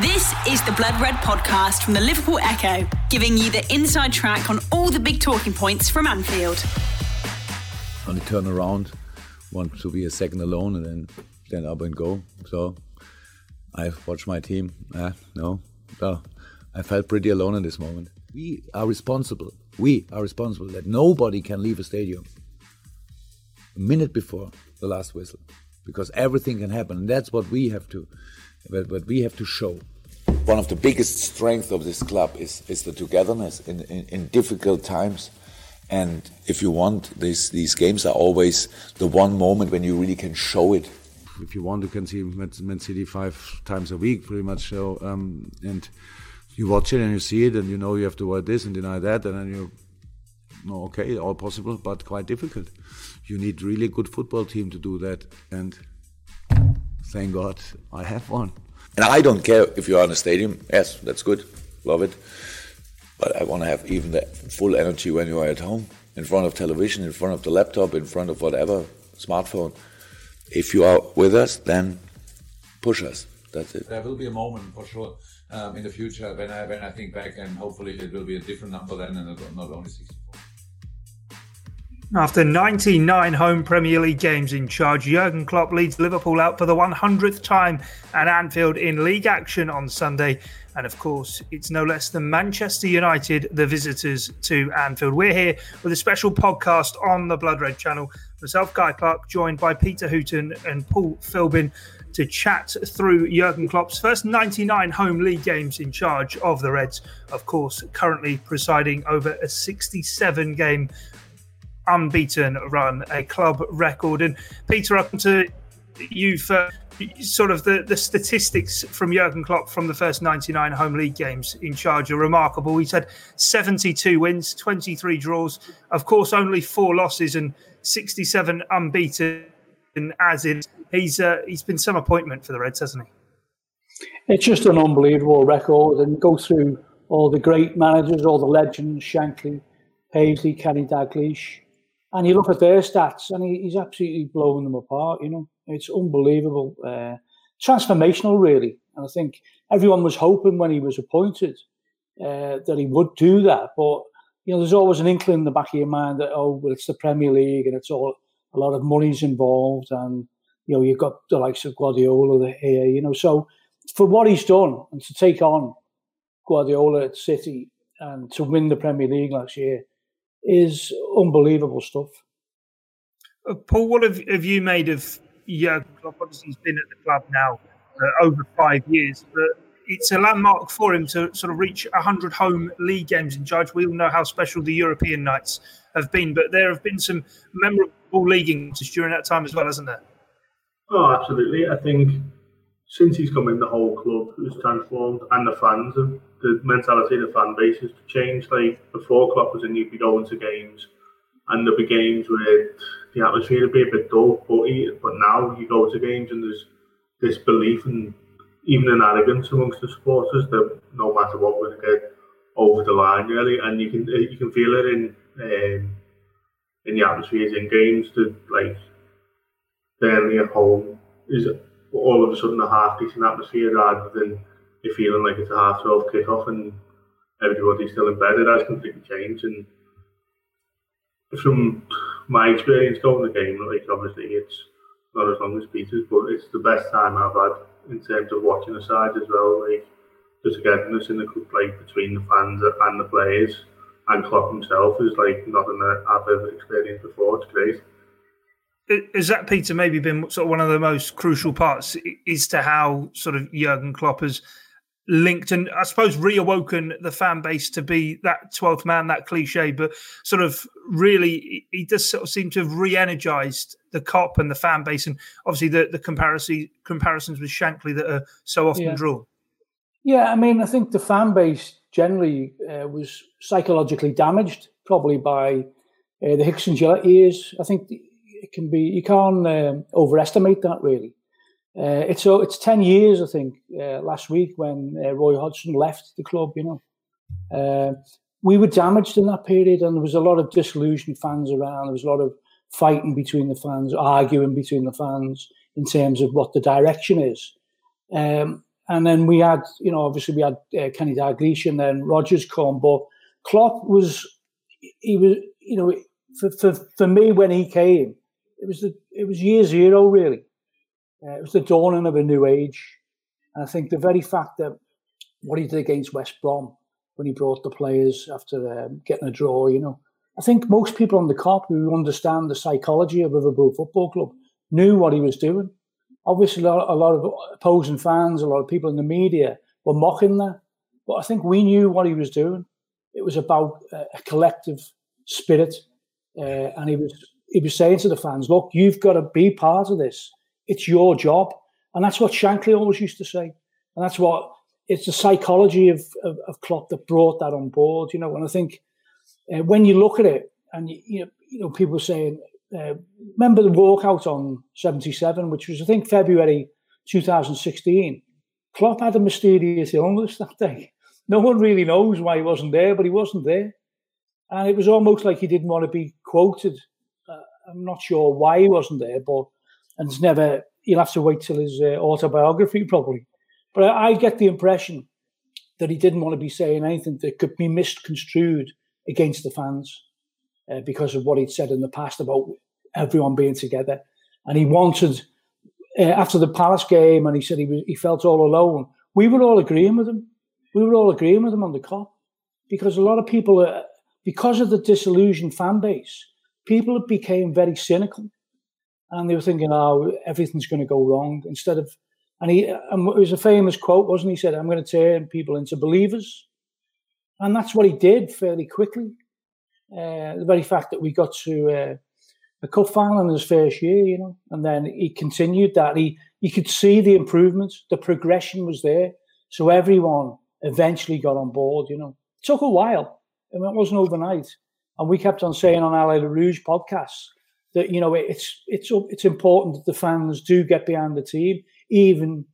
This is the Blood Red podcast from the Liverpool Echo, giving you the inside track on all the big talking points from Anfield. On the turnaround, want to be a second alone and then stand up and go. So I've watched my team. Uh, no, so I felt pretty alone in this moment. We are responsible. We are responsible that nobody can leave a stadium a minute before the last whistle, because everything can happen, and that's what we have to but, but we have to show. One of the biggest strengths of this club is, is the togetherness in, in, in difficult times. And if you want, these, these games are always the one moment when you really can show it. If you want, you can see Man City five times a week, pretty much. So, um, and you watch it and you see it, and you know you have to avoid this and deny that, and then you know, okay, all possible, but quite difficult. You need really good football team to do that, and thank God I have one. And I don't care if you're in a stadium. Yes, that's good. Love it. But I want to have even the full energy when you are at home, in front of television, in front of the laptop, in front of whatever, smartphone. If you are with us, then push us. That's it. There will be a moment for sure um, in the future when I when I think back, and hopefully it will be a different number then, and not only 64. After 99 home Premier League games in charge, Jurgen Klopp leads Liverpool out for the 100th time at Anfield in league action on Sunday. And of course, it's no less than Manchester United, the visitors to Anfield. We're here with a special podcast on the Blood Red channel. Myself, Guy Clark, joined by Peter Hooton and Paul Philbin to chat through Jurgen Klopp's first 99 home league games in charge of the Reds. Of course, currently presiding over a 67 game unbeaten run, a club record. And Peter, up to you for sort of the, the statistics from Jurgen Klopp from the first 99 home league games in charge are remarkable. He's had 72 wins, 23 draws, of course, only four losses and 67 unbeaten. As is, he's uh, he's been some appointment for the Reds, hasn't he? It's just an unbelievable record, and go through all the great managers, all the legends: Shankly, Paisley, Kenny Dalglish, and you look at their stats, and he, he's absolutely blowing them apart. You know, it's unbelievable, uh, transformational, really. And I think everyone was hoping when he was appointed uh, that he would do that. But you know, there's always an inkling in the back of your mind that oh, well, it's the Premier League, and it's all a lot of money's involved, and you know, you've got the likes of Guardiola here. You know, so for what he's done and to take on Guardiola at City and to win the Premier League last year is unbelievable stuff. Uh, Paul, what have, have you made of Jurgen Klopp? Obviously, he's been at the club now uh, over five years, but it's a landmark for him to sort of reach 100 home league games in charge. We all know how special the European nights have been, but there have been some memorable league games during that time as well, hasn't there? Oh, absolutely. I think since he's come in, the whole club has transformed, and the fans have the mentality of the fan base has changed. Like before, Klopp was in, you'd be going to games, and there'd be games where the atmosphere would be a bit dull. But he, but now you go to games and there's this belief and even an arrogance amongst the supporters that no matter what, we're to get over the line really, and you can you can feel it in um, in the atmospheres in games that like Burnley at home is all of a sudden a half decent atmosphere rather than you're feeling like it's a half 12 kick-off and everybody's still in bed. It has completely changed. And from my experience going the game, like obviously it's not as long as Peter's, but it's the best time I've had in terms of watching the side as well. Like the togetherness in the group, like between the fans and the players and Klopp himself is like nothing that I've ever experienced before. It's great. Has that Peter maybe been sort of one of the most crucial parts is to how sort of Jurgen Klopp has linked and I suppose reawoken the fan base to be that 12th man, that cliche, but sort of really he does sort of seem to have re-energized the Kop and the fan base and obviously the, the comparison comparisons with Shankly that are so often yeah. drawn. Yeah, I mean, I think the fan base generally uh, was psychologically damaged probably by uh, the Hicks and Gillett years. I think it can be, you can't um, overestimate that really. Uh, it's so it's ten years, I think, uh, last week when uh, Roy Hodgson left the club. You know, uh, we were damaged in that period, and there was a lot of disillusioned fans around. There was a lot of fighting between the fans, arguing between the fans in terms of what the direction is. Um, and then we had, you know, obviously we had uh, Kenny Dalglish and then Rodgers come, but Klopp was, he was, you know, for, for, for me when he came, it was the it was year zero really. Uh, it was the dawning of a new age, and I think the very fact that what he did against West Brom when he brought the players after um, getting a draw, you know, I think most people on the Kop who understand the psychology of Liverpool Football Club knew what he was doing. Obviously, a lot, a lot of opposing fans, a lot of people in the media were mocking that, but I think we knew what he was doing. It was about a collective spirit, uh, and he was he was saying to the fans, "Look, you've got to be part of this. It's your job," and that's what Shankly always used to say, and that's what it's the psychology of of, of Klopp that brought that on board. You know, and I think uh, when you look at it, and you, you know, you know, people saying, uh, remember the walkout on '77, which was I think February 2016. Klopp had a mysterious illness that day. No one really knows why he wasn't there, but he wasn't there. And it was almost like he didn't want to be quoted. I'm not sure why he wasn't there, but and it's never. He'll have to wait till his uh, autobiography probably. But I, I, get the impression that he didn't want to be saying anything that could be misconstrued against the fans uh, because of what he'd said in the past about everyone being together. And he wanted uh, after the Palace game, and he said he was, he felt all alone. We were all agreeing with him. We were all agreeing with him on the Kop because a lot of people, uh, because of the disillusioned fan base, people became very cynical, and they were thinking, "Oh, everything's going to go wrong." Instead of, and he, and it was a famous quote, wasn't he? he said, "I'm going to turn people into believers," and that's what he did fairly quickly. Uh, the very fact that we got to uh, a cup final in his first year, you know, and then he continued that. He you could see the improvements, the progression was there, so everyone eventually got on board. You know, it took a while. I mean, it wasn't overnight, and we kept on saying on Allez Rouge podcasts that you know it's it's it's important that the fans do get behind the team, even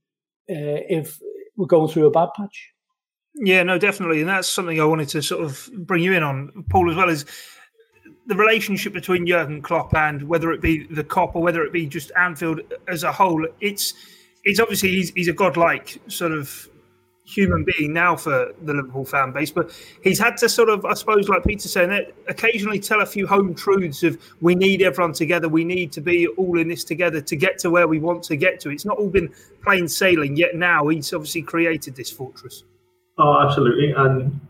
uh, if we're going through a bad patch. Yeah, no, definitely, and that's something I wanted to sort of bring you in on, Paul, as well. Is the relationship between Jurgen Klopp and whether it be the Kop or whether it be just Anfield as a whole, it's it's obviously he's, he's a godlike sort of human being now for the Liverpool fan base, but he's had to sort of, I suppose, like Peter saying, eh, occasionally tell a few home truths of we need everyone together, we need to be all in this together to get to where we want to get to. It's not all been plain sailing, yet now he's obviously created this fortress. Oh, absolutely, and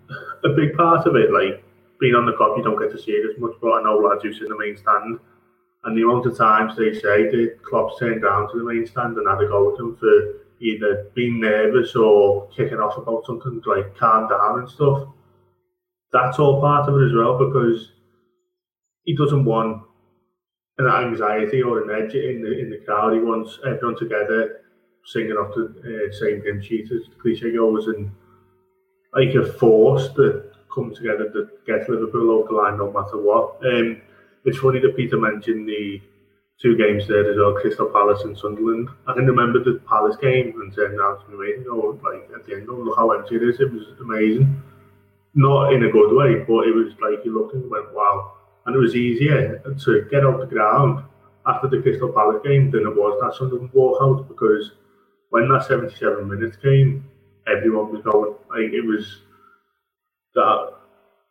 a big part of it, like being on the Kop, you don't get to see it as much, but I know lads who sit in the main stand, and the amount of times they say the Klopp's turned down to the main stand and had a go at them for either being nervous or kicking off about something like calm down and stuff. That's all part of it as well because he doesn't want an anxiety or an edge in the in the crowd. He wants everyone together singing off the uh, same hymn sheet as the cliche goes and like a force that come together to get Liverpool over the line no matter what. Um, it's funny that Peter mentioned the two games there as well, Crystal Palace and Sunderland. I can remember the Palace game and saying now to me, know, like at the end, oh, look how empty it is. It was amazing. Not in a good way, but it was like you looked and went, wow. And it was easier to get off the ground after the Crystal Palace game than it was that Sunderland walkout because when that 77 minutes came, everyone was going. Like it was that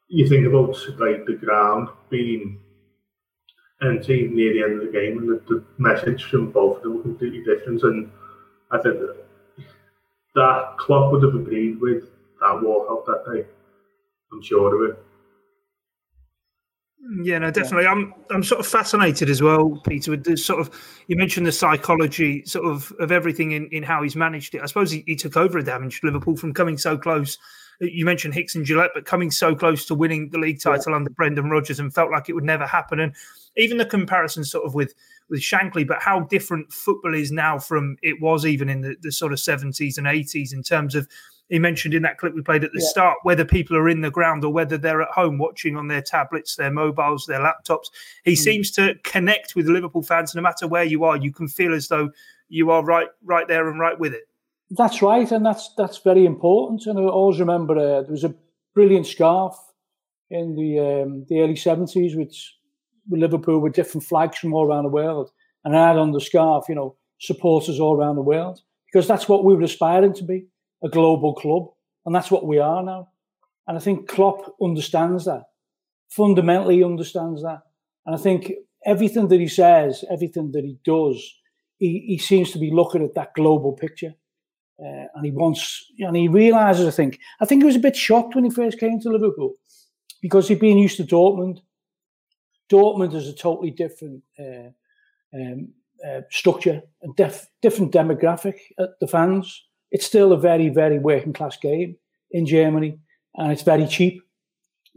you think about like the ground being empty near the end of the game, and the, the message from both of them were completely different. And I think that, that Klopp would have agreed with that walkout that day. I'm sure of it. Mm, yeah, no, definitely. Yeah. I'm I'm sort of fascinated as well, Peter, with this sort of you mentioned the psychology sort of of everything in, in how he's managed it. I suppose he, he took over a damaged Liverpool from coming so close you mentioned Hicks and Gillett, but coming so close to winning the league title yeah. under Brendan Rodgers and felt like it would never happen. And even the comparison sort of with with Shankly, but how different football is now from it was even in the, the sort of 70s and 80s in terms of he mentioned in that clip we played at the yeah. start whether people are in the ground or whether they're at home watching on their tablets, their mobiles, their laptops. He mm. seems to connect with Liverpool fans no matter where you are. You can feel as though you are right right there and right with it. That's right, and that's that's very important. And I always remember uh, there was a brilliant scarf in the um, the early seventies, which Liverpool with different flags from all around the world, and I had on the scarf, you know, supporters all around the world. because that's what we were aspiring to be a global club. And that's what we are now. And I think Klopp understands that, fundamentally understands that. And I think everything that he says, everything that he does, he, he seems to be looking at that global picture. Uh, and he wants, and he realizes, I think, I think he was a bit shocked when he first came to Liverpool because he'd been used to Dortmund. Dortmund is a totally different uh, um, uh, structure and def- different demographic at the fans. It's still a very, very working class game in Germany, and it's very cheap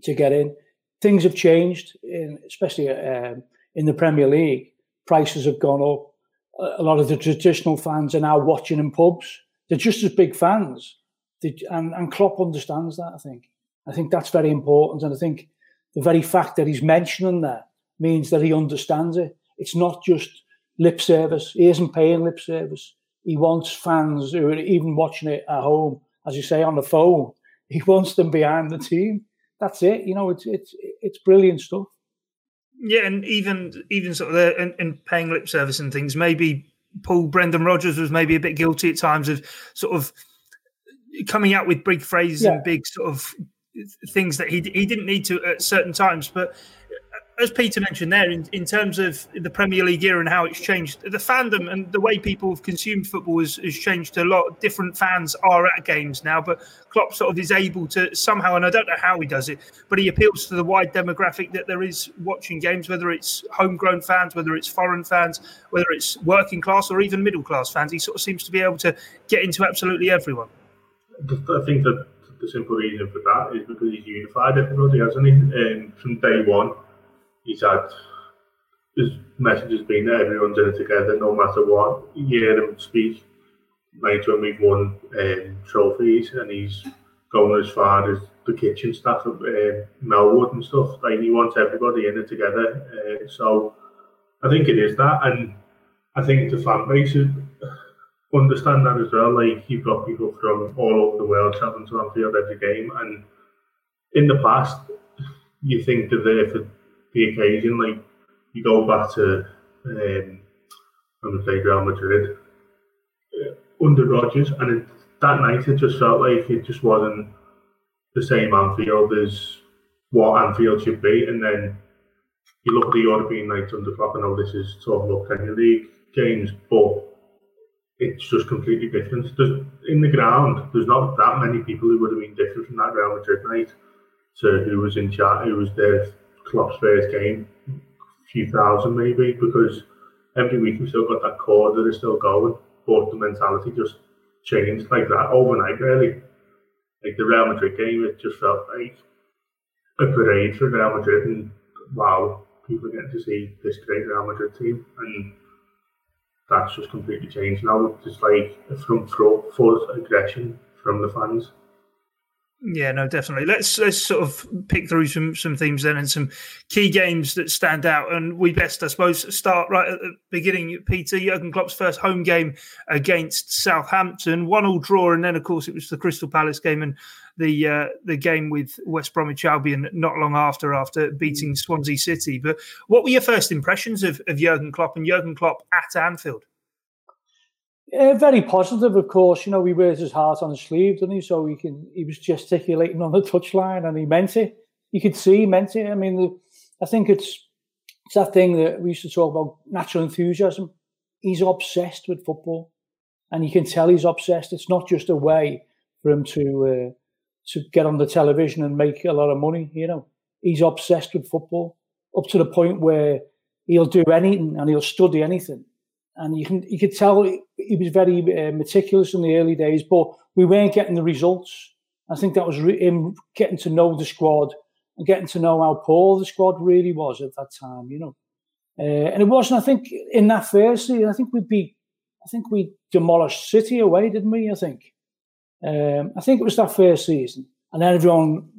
to get in. Things have changed, in, especially um, in the Premier League. Prices have gone up. A lot of the traditional fans are now watching in pubs. They're just as big fans, they, and, and Klopp understands that. I think. I think that's very important, and I think the very fact that he's mentioning that means that he understands it. It's not just lip service. He isn't paying lip service. He wants fans who are even watching it at home, as you say, on the phone. He wants them behind the team. That's it. You know, it's it's it's brilliant stuff. Yeah, and even even sort of the, and, and paying lip service and things. Maybe Paul Brendan Rodgers was maybe a bit guilty at times of sort of coming out with big phrases yeah. and big sort of things that he he didn't need to at certain times. But as Peter mentioned there, in, in terms of the Premier League era and how it's changed, the fandom and the way people have consumed football has, has, changed a lot. Different fans are at games now, but Klopp sort of is able to somehow, and I don't know how he does it, but he appeals to the wide demographic that there is watching games, whether it's homegrown fans, whether it's foreign fans, whether it's working class or even middle class fans. He sort of seems to be able to get into absolutely everyone. I think that the simple reason for that is because he's unified everybody, hasn't he? Um, from day one he's had his message has been that everyone's in it together, no matter what. You hear him speak like when we've won um, trophies, and he's going as far as the kitchen staff at uh, Melwood and stuff. Like he wants everybody in it together. Uh, so I think it is that, and I think the fan base understand that as well. Like you've got people from all over the world traveling to Anfield every game, and in the past, you think that there for the occasion. Like you go back to um, when we played Real Madrid uh, under Rodgers, and it, that night it just felt like it just wasn't the same Anfield as what Anfield should be. And then you look at the European nights under Klopp. I know this is talking about Premier League games, but it's just completely different. There's, in the ground, there's not that many people who would have been different from that Real Madrid night to who was in chat, who was there Klopp's first game, a few thousand maybe, because every week we've still got that core that is still going, but the mentality just changed like that overnight, really. Like the Real Madrid game, it just felt like a parade for Real Madrid, and wow, people are getting to see this great Real Madrid team, and that's just completely changed now. It's like a front full aggression from the fans. Yeah, no, definitely. Let's let's sort of pick through some some themes then and some key games that stand out. And we best, I suppose, start right at the beginning. Peter Jurgen Klopp's first home game against Southampton, one all draw, and then of course it was the Crystal Palace game and the uh, the game with West Bromwich Albion not long after after beating Swansea City. But what were your first impressions of, of Jurgen Klopp and Jurgen Klopp at Anfield? Uh, very positive, of course. You know, he wears his heart on his sleeve, doesn't he? So he can. He was gesticulating on the touchline, and he meant it. You could see he meant it. I mean, the, I think it's it's that thing that we used to talk about natural enthusiasm. He's obsessed with football, and you can tell he's obsessed. It's not just a way for him to uh, to get on the television and make a lot of money. You know, he's obsessed with football up to the point where he'll do anything and he'll study anything and you can you could tell he was very uh, meticulous in the early days, but we weren't getting the results. I think that was re- him getting to know the squad and getting to know how poor the squad really was at that time, you know. Uh, and it wasn't, I think, in that first season, I think we'd be, I think we demolished City away, didn't we? I think. Um, I think it was that first season, and then everyone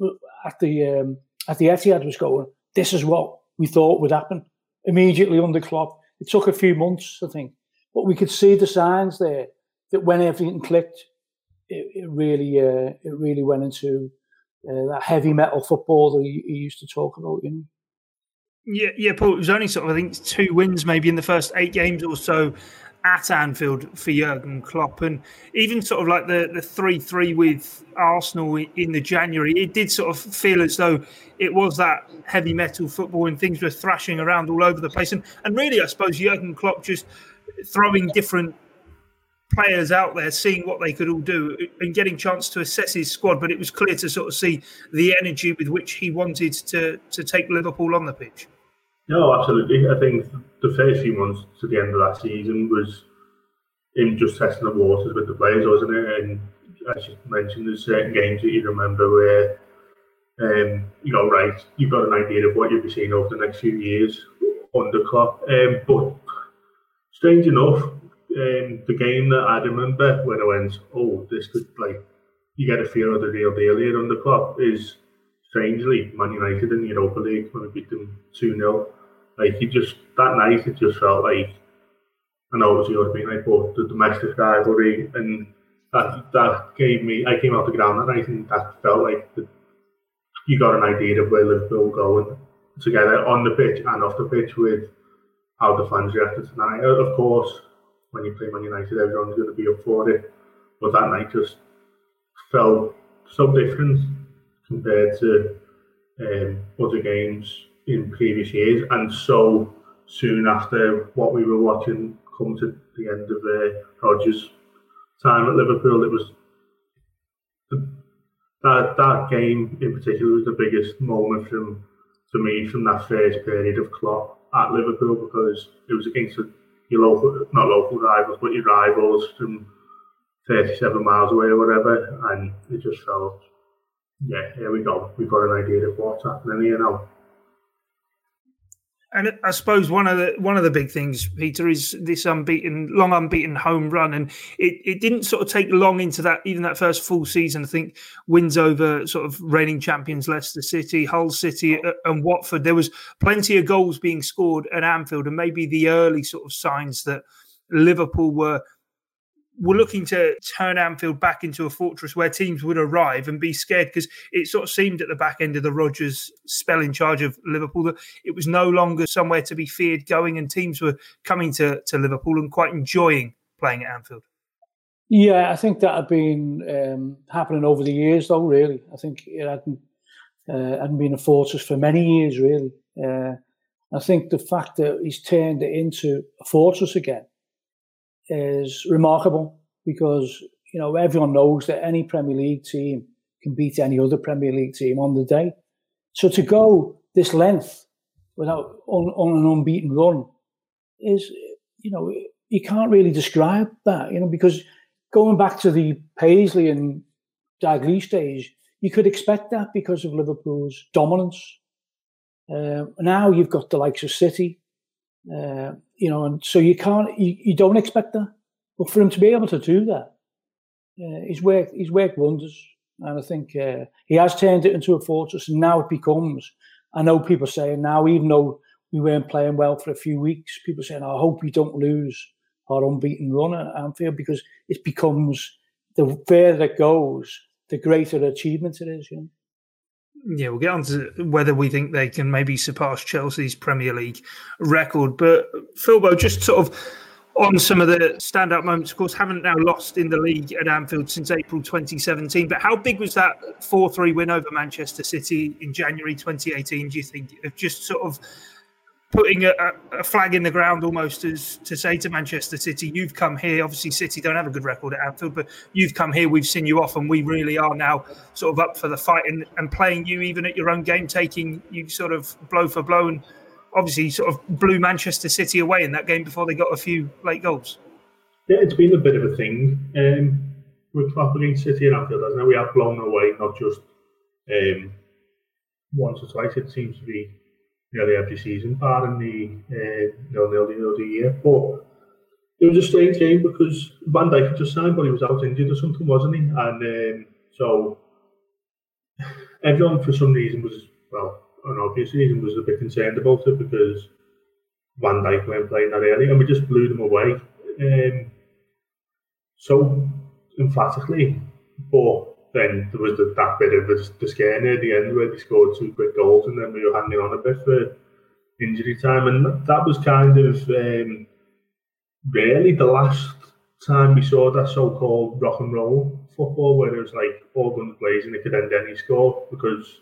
at the um, at the Etihad was going, "This is what we thought would happen." Immediately under Klopp, it took a few months, I think, but we could see the signs there that when everything clicked, it, it really, uh, it really went into uh, that heavy metal football that he, he, used to talk about. You know. Yeah, yeah, Paul. It was only sort of I think two wins maybe in the first eight games or so at Anfield for Jurgen Klopp, and even sort of like the the three three with Arsenal in the January, it did sort of feel as though it was that heavy metal football and things were thrashing around all over the place, and and really, I suppose Jurgen Klopp just throwing different players out there, seeing what they could all do, and getting chance to assess his squad. But it was clear to sort of see the energy with which he wanted to to take Liverpool on the pitch. No, absolutely. I think the first few months to the end of that season was him just testing the waters with the players, wasn't it? And as you mentioned, there's certain games that you remember where um, you know, right, you've got an idea of what you'll be seeing over the next few years under Klopp. Um, but strange enough, um, the game that I remember when I went, oh, this could like you get a feel of the real deal here under Klopp is strangely Man United in the Europa League when we beat them two 0 Like he just that night, it just felt like I know it was European night, but the domestic rivalry and that that gave me. I came out the ground that night and that felt like the, you got an idea of where Liverpool going together on the pitch and off the pitch with how the fans reacted tonight. Of course, when you play Man United, everyone's going to be up for it. But that night just felt so different compared to um, other games in previous years, and so soon after what we were watching come to the end of uh, Rodgers' time at Liverpool, it was the, that that game in particular was the biggest moment from for me from that first period of Klopp at Liverpool because it was against your local, not local rivals, but your rivals from 37 miles away or whatever, and it just felt, yeah, here we go. We've got an idea of what's happening here now. And I suppose one of the one of the big things, Peter, is this unbeaten, long unbeaten home run, and it, it didn't sort of take long into that even that first full season. I think wins over sort of reigning champions Leicester City, Hull City, uh, and Watford. There was plenty of goals being scored at Anfield, and maybe the early sort of signs that Liverpool were were looking to turn Anfield back into a fortress where teams would arrive and be scared because it sort of seemed at the back end of the Rodgers spell in charge of Liverpool that it was no longer somewhere to be feared going and teams were coming to, to Liverpool and quite enjoying playing at Anfield. Yeah, I think that had been um, happening over the years, though. Really, I think it hadn't uh, hadn't been a fortress for many years. Really, uh, I think the fact that he's turned it into a fortress again is remarkable because you know everyone knows that any Premier League team can beat any other Premier League team on the day. So to go this length without on, on an unbeaten run is you know you can't really describe that you know because going back to the Paisley and Dalglish days, you could expect that because of Liverpool's dominance. Uh, now you've got the likes of City, uh, you know, and so you can't, you, you, don't expect that. But for him to be able to do that, uh, he's worked, he's worked wonders. And I think uh, he has turned it into a fortress. And now it becomes, I know people saying now, even though we weren't playing well for a few weeks, people saying, I hope we don't lose our unbeaten run at Anfield because it becomes the further it goes, the greater achievement it is. You know? Yeah, we'll get on to whether we think they can maybe surpass Chelsea's Premier League record. But Philbo, just sort of on some of the standout moments, of course, haven't now lost in the league at Anfield since April 2017. But how big was that 4 3 win over Manchester City in January 2018? Do you think? Of just sort of putting a, a, flag in the ground almost as to say to Manchester City, you've come here. Obviously, City don't have a good record at Anfield, but you've come here. We've seen you off, and we really are now sort of up for the fight and, and playing you even at your own game, taking you sort of blow for blow, and obviously sort of blew Manchester City away in that game before they got a few late goals. Yeah, it's been a bit of a thing um, with Klopp against City and Anfield, hasn't it? We have blown away not just um, once or twice. It seems to be nearly every season, barring the uh, nil nil the year. But it was a strange game because Van Dijk had just signed, but he was out injured or something, wasn't he? And um, so everyone, for some reason, was well, an obvious reason, was a bit concerned about it because Van Dijk weren't playing that early, and we just blew them away. Um, so emphatically, but then there was the, that bit of the, the scare near the end where they scored two quick goals and then we were hanging on a bit for injury time. And that was kind of um, really the last time we saw that so-called rock and roll football where it was like all guns blazing, and it could end any score because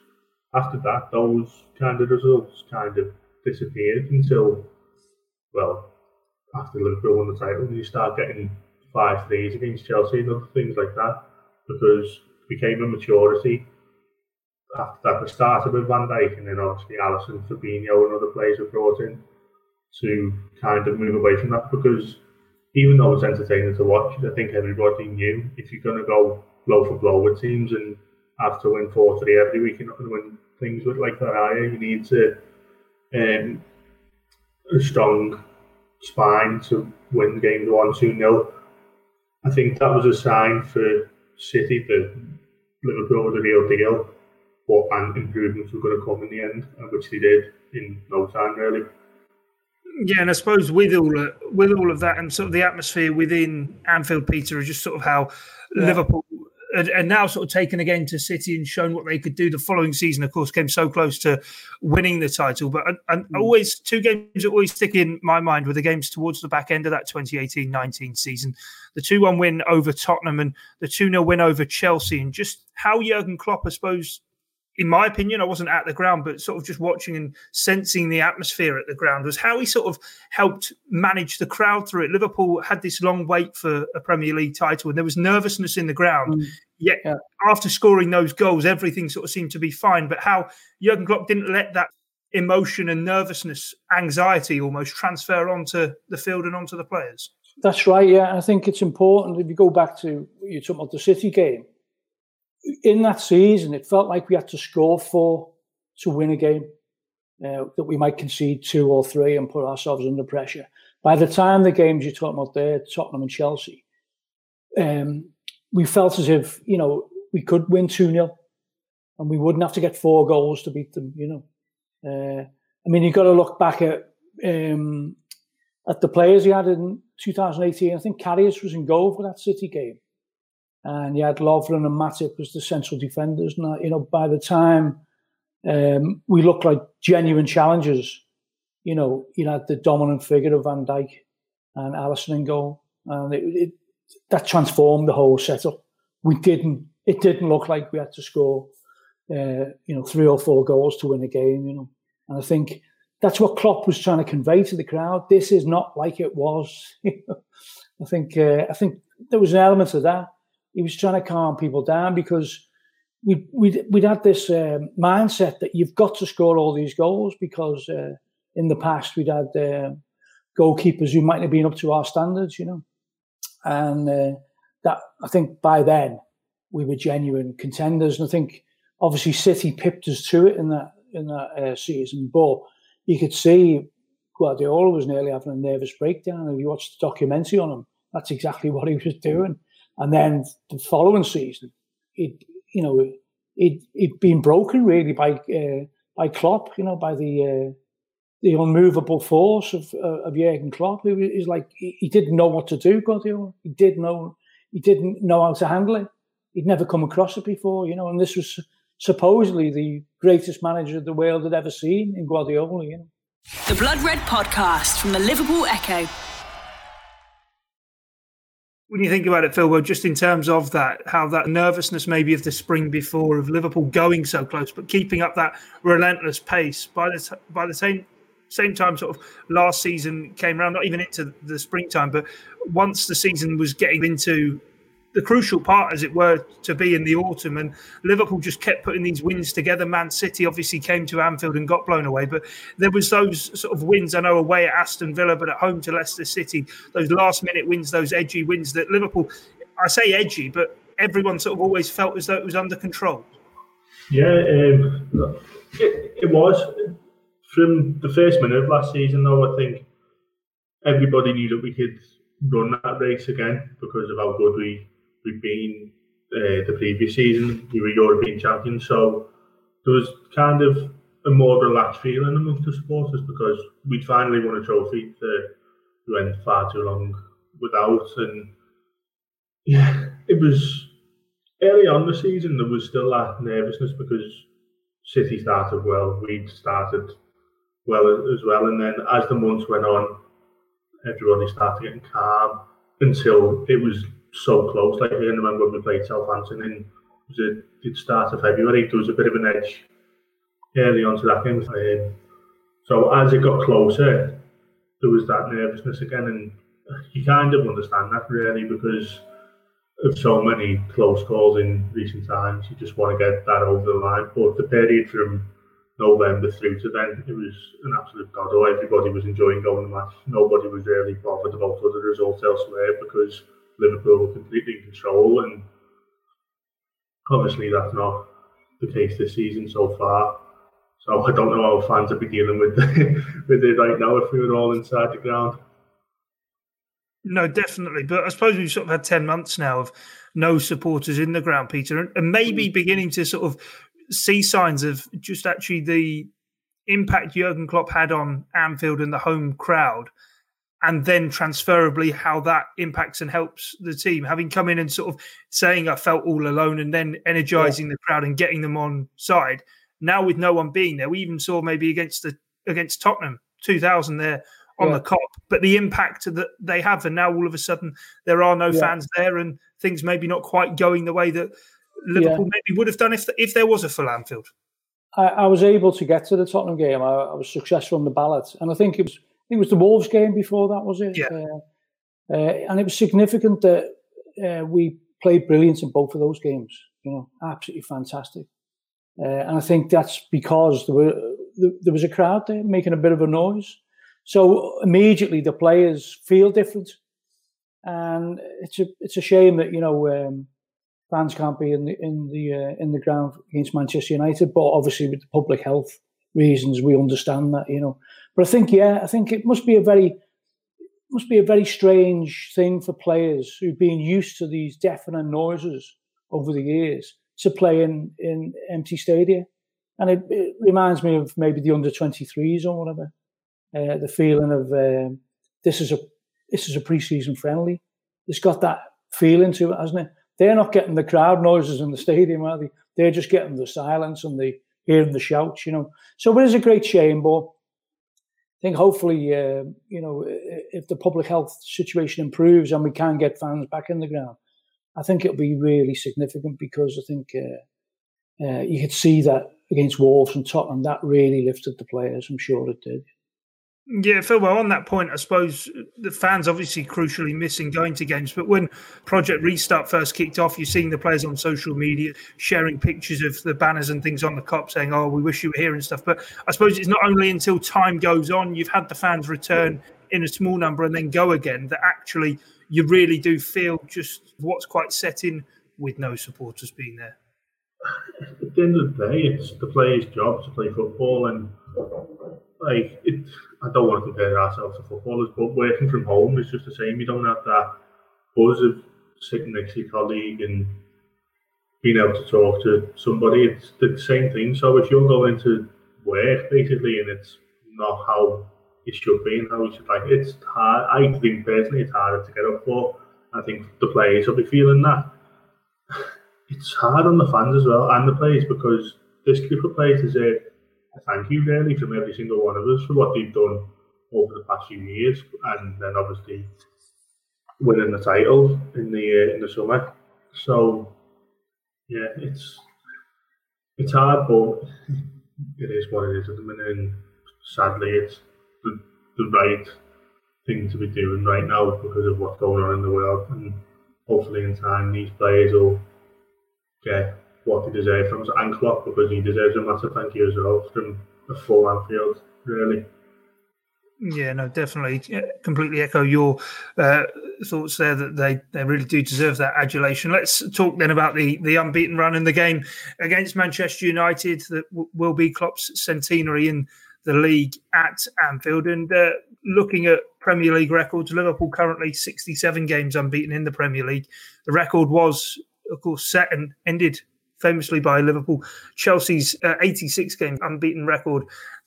after that, those kind of results kind of disappeared until, well, after Liverpool won the title, you start getting five threes against Chelsea and other things like that because became a maturity after that. It started with Van Dijk and then obviously Alisson, Fabinho, and other players were brought in to kind of move away from that because even though it's entertaining to watch, I think everybody knew if you're going to go blow for blow with teams and have to win 4 3 every week, you're not going to win things with like that, are you? You need to um, a strong spine to win games 1 2 0. I think that was a sign for City that Liverpool was a real deal, but and improvements were going to come in the end, which they did in no time, really. Yeah, and I suppose with all of, with all of that and sort of the atmosphere within Anfield, Peter, is just sort of how yeah. Liverpool and now sort of taken again to City and shown what they could do the following season. Of course, came so close to winning the title, but and, mm. always two games that always stick in my mind were the games towards the back end of that 2018-19 season, the two-one win over Tottenham and the two-nil win over Chelsea, and just how Jurgen Klopp, I suppose, in my opinion, I wasn't at the ground, but sort of just watching and sensing the atmosphere at the ground was how he sort of helped manage the crowd through it. Liverpool had this long wait for a Premier League title, and there was nervousness in the ground. Mm. Yet yeah. after scoring those goals, everything sort of seemed to be fine. But how Jurgen Klopp didn't let that emotion and nervousness, anxiety almost transfer onto the field and onto the players. That's right. Yeah, I think it's important if you go back to you talking about the City game in that season, it felt like we had to score four to win a game. Uh, that we might concede two or three and put ourselves under pressure. By the time the games you're talking about there, Tottenham and Chelsea, um, we felt as if you know we could win two 0 and we wouldn't have to get four goals to beat them. You know, uh, I mean, you've got to look back at um, at the players he had in 2018. I think Karius was in goal for that City game and you had Lovren and Matip as the central defenders. And you know, by the time um, we looked like genuine challengers, you know, you had the dominant figure of Van Dijk and Alisson in goal, and it, it, that transformed the whole setup. We didn't. It didn't look like we had to score, uh, you know, three or four goals to win a game. You know, and I think that's what Klopp was trying to convey to the crowd. This is not like it was. I think. Uh, I think there was an element of that he was trying to calm people down because we we'd, we'd had this um, mindset that you've got to score all these goals because uh, in the past we'd had uh, goalkeepers who might have been up to our standards, you know, and uh, that I think by then we were genuine contenders, and I think obviously City pipped us to it in that in that uh, season, but you could see Guardiola was nearly having a nervous breakdown. If you watched the documentary on him, that's exactly what he was doing. And then the following season, it you know it it been broken really by uh, by Klopp, you know, by the uh, the unmovable force of uh, of Jurgen Klopp. He was like he, he didn't know what to do. Guardiola, he did know he didn't know how to handle it. He'd never come across it before, you know. And this was supposedly the greatest manager the world had ever seen in Guardiola, you know. The Blood Red Podcast from the Liverpool Echo when you think about it, Phil, well, just in terms of that, how that nervousness maybe of the spring before of Liverpool going so close, but keeping up that relentless pace. By the t- by the same same time, sort of last season came around, not even into the springtime, but once the season was getting into the crucial part, as it were, to be in the autumn. And Liverpool just kept putting these wins together. Man City obviously came to Anfield and got blown away, but there was those sort of wins. I know away at Aston Villa, but at home to Leicester City, those last minute wins, those edgy wins that Liverpool. I say edgy, but everyone sort of always felt as though it was under control. Yeah, um, it, it was from the first minute of last season. Though I think everybody knew that we could run that race again because of how good we we'd been uh, the previous season. We were European champions, so there was kind of a more relaxed feeling amongst the supporters because we'd finally won a trophy that we went far too long without. And yeah, it was early on the season, there was still that nervousness because City started well, we'd started well as well. And then as the months went on, everybody started getting calm until it was so close. Like I remember when we played Southampton in was it the start of February, there was a bit of an edge early on to that game. Um, so as it got closer, there was that nervousness again, and you kind of understand that really because of so many close calls in recent times. You just want to get that over the line. But the period from November through to then, it was an absolute doddle. Everybody was enjoying going to the match. Nobody was really bothered about other results elsewhere because Liverpool were completely in control. And obviously, that's not the case this season so far. So I don't know how fans would be dealing with with it right now if we were all inside the ground. No, definitely. But I suppose we've sort of had 10 months now of no supporters in the ground, Peter, and maybe mm. beginning to sort of see signs of just actually the impact Jurgen Klopp had on Anfield and the home crowd, and then transferably how that impacts and helps the team. Having come in and sort of saying I felt all alone and then energizing yeah. the crowd and getting them on side. Now with no one being there, we even saw maybe against the against Tottenham, 2000 there on yeah. the Kop but the impact that they have, and now all of a sudden there are no yeah. fans there, and things maybe not quite going the way that Liverpool maybe would have done if if there was a full Anfield. I, I was able to get to the Tottenham game. I, I, was successful in the ballot, and I think it was it was the Wolves game before that was it. Yeah. Uh, uh, and it was significant that uh, we played brilliance in both of those games. You know, absolutely fantastic. Uh, and I think that's because there were there was a crowd there making a bit of a noise. So immediately the players feel different, and it's a it's a shame that you know um, fans can't be in the in the uh, in the ground against Manchester United. But obviously, with the public health reasons, we understand that you know. But I think yeah, I think it must be a very must be a very strange thing for players who've been used to these deafening noises over the years to play in in empty stadia, and it, it reminds me of maybe the under twenty threes or whatever uh, the feeling of um, this is a this is a preseason friendly. It's got that feeling to it, hasn't it? They're not getting the crowd noises in the stadium, are they? They're just getting the silence and the hearing the shouts, you know. So it is a great shame, but think hopefully, uh, you know, if the public health situation improves and we can get fans back in the ground, I think it'll be really significant because I think uh, uh, you could see that against Wolves and Tottenham that really lifted the players. I'm sure it did. Yeah, Phil. Well, on that point, I suppose the fans obviously crucially missing going to games. But when Project Restart first kicked off, you're seeing the players on social media sharing pictures of the banners and things on the Kop saying, "Oh, we wish you were here" and stuff. But I suppose it's not only until time goes on, you've had the fans return in a small number and then go again, that actually you really do feel just what's quite set in with no supporters being there. At the end of the day, it's the players' job to play football, and like it, don't want to compare ourselves to footballers, but working from home is just the same. You don't have that buzz of sitting next to your colleague and being able to talk to somebody. It's the same thing. So if you're going to work basically and it's not how it should be and how it should like it's hard I think personally it's harder to get up for. I think the players will be feeling that. It's hard on the fans as well and the players because this group of players deserve thank you really from every single one of us for what they've done over the past few years, and then obviously winning the title in the uh, in the summer. So yeah, it's it's hard, but it is what it is at the minute. And sadly, it's the, the right thing to be doing right now because of what's going on in the world, and hopefully in time these players will get what he deserves from and Klopp because he deserves a massive thank you as well from the full Anfield, really. Yeah, no, definitely. Completely echo your uh, thoughts there that they, they really do deserve that adulation. Let's talk then about the, the unbeaten run in the game against Manchester United that w- will be Klopp's centenary in the league at Anfield. And uh, looking at Premier League records, Liverpool currently 67 games unbeaten in the Premier League. The record was, of course, set and ended famously by Liverpool. Chelsea's uh, 86 game unbeaten record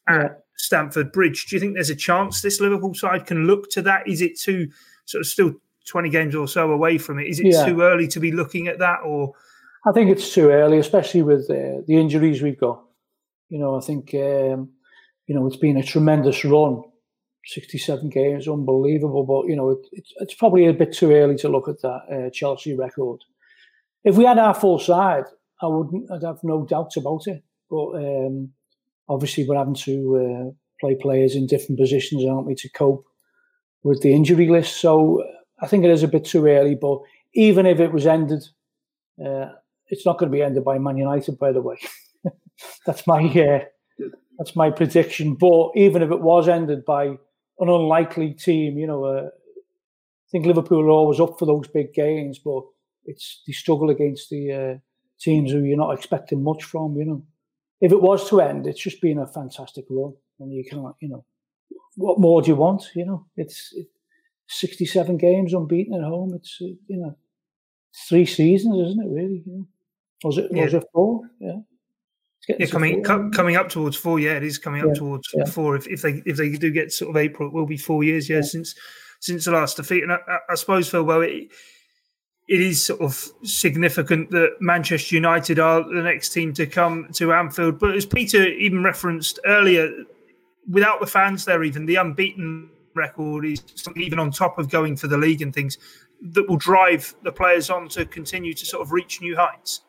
at. Stamford Bridge. Do you think there's a chance this Liverpool side can look to that? Is it too sort of still 20 games or so away from it? Is it yeah. too early to be looking at that or? I think it's too early, especially with uh, the injuries we've got. You know, I think um, you know it's been a tremendous run 67 games, unbelievable. But you know, it, it's, it's probably a bit too early to look at that uh, Chelsea record. If we had our full side, I wouldn't. I'd have no doubts about it. But um, obviously, we're having to uh, play players in different positions, aren't we, to cope with the injury list. So I think it is a bit too early. But even if it was ended, uh, it's not going to be ended by Man United, by the way. that's my uh, that's my prediction. But even if it was ended by an unlikely team, you know, uh, I think Liverpool are always up for those big games, but it's they struggle against the uh, teams who you're not expecting much from. You know, if it was to end, it's just been a fantastic run, and you can't, you know, what more do you want? You know, it's it, 67 games unbeaten at home. It's uh, you know, three seasons, isn't it? Really? You know? Was it yeah. was it four? Yeah. Yeah, coming co- coming up towards four. Yeah, it is coming up yeah, towards yeah. four. If, if they if they do get sort of April, it will be four years. Yeah, yeah. since since the last defeat. And I, I suppose Phil, well, it, it is sort of significant that Manchester United are the next team to come to Anfield. But as Peter even referenced earlier, without the fans there, even the unbeaten record is even on top of going for the league and things that will drive the players on to continue to sort of reach new heights.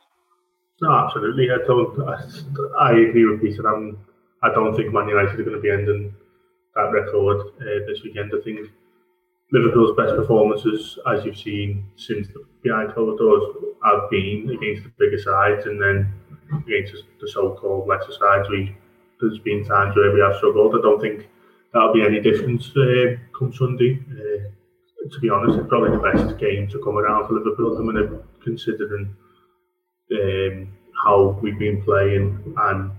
No, absolutely. I don't. I, I agree with Peter. I'm, I don't think Man United are going to be ending that record uh, this weekend. I think Liverpool's best performances, as you've seen since the behind closed doors, have been against the bigger sides, and then against the so-called lesser sides. We there's been times where we have struggled. I don't think that'll be any difference uh, come Sunday. Uh, to be honest, it's probably the best game to come around for Liverpool at the minute, considering um, how we've been playing and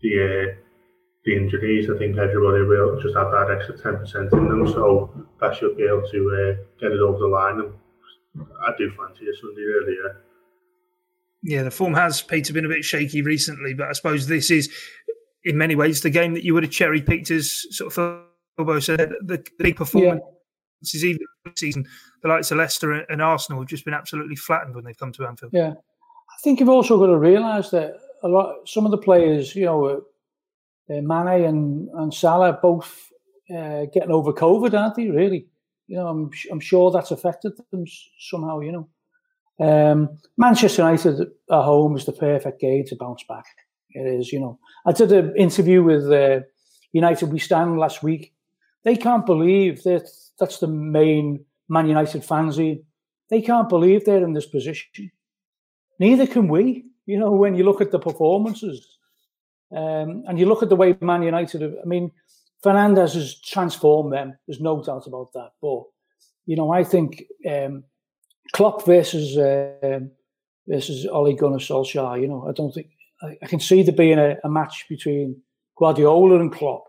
the uh, the injuries. I think everybody will just have that extra ten percent in them, so that should be able to uh, get it over the line. And I do fancy a Sunday really. Yeah. Yeah, the form has Peter been a bit shaky recently, but I suppose this is, in many ways, the game that you would have cherry picked as sort of Philbo said the, the big performance. Yeah. Even season, the likes of Leicester and Arsenal have just been absolutely flattened when they've come to Anfield. Yeah, I think you've also got to realise that a lot, some of the players, you know, uh, Mane and, and Salah both uh, getting over COVID, aren't they? Really, you know, I'm I'm sure that's affected them somehow. You know, um, Manchester United at home is the perfect game to bounce back. It is, you know. I did an interview with uh, United We Stand last week. They can't believe that that's the main Man United fans. They can't believe they're in this position. Neither can we. You know, when you look at the performances um, and you look at the way Man United have, I mean, Fernandes has transformed them. There's no doubt about that. But, you know, I think um, Klopp versus uh, versus Ole Gunnar Solskjaer, you know, I don't think, I, I can see there being a, a, match between Guardiola and Klopp.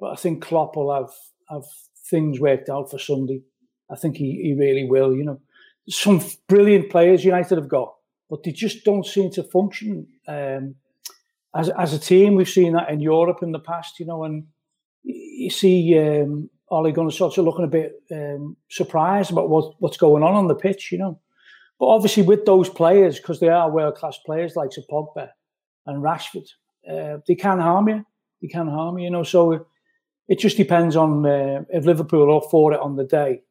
But I think Klopp will have, have things worked out for Sunday. I think he, he really will, you know. Some brilliant players United have got but they just don't seem to function um, as as a team. We've seen that in Europe in the past, you know, and you see um, Ole Gunnar Solskjaer looking a bit um, surprised about what, what's going on on the pitch, you know. But obviously, with those players, because they are world class players like Pogba and Rashford, uh, they can harm you. They can harm you, you know. So it just depends on uh, if Liverpool are for it on the day.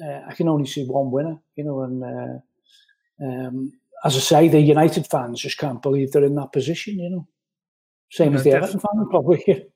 Uh, I can only see one winner, you know, and uh, um, as I say, the United fans just can't believe they're in that position, you know. Same no, as the Everton fans, probably.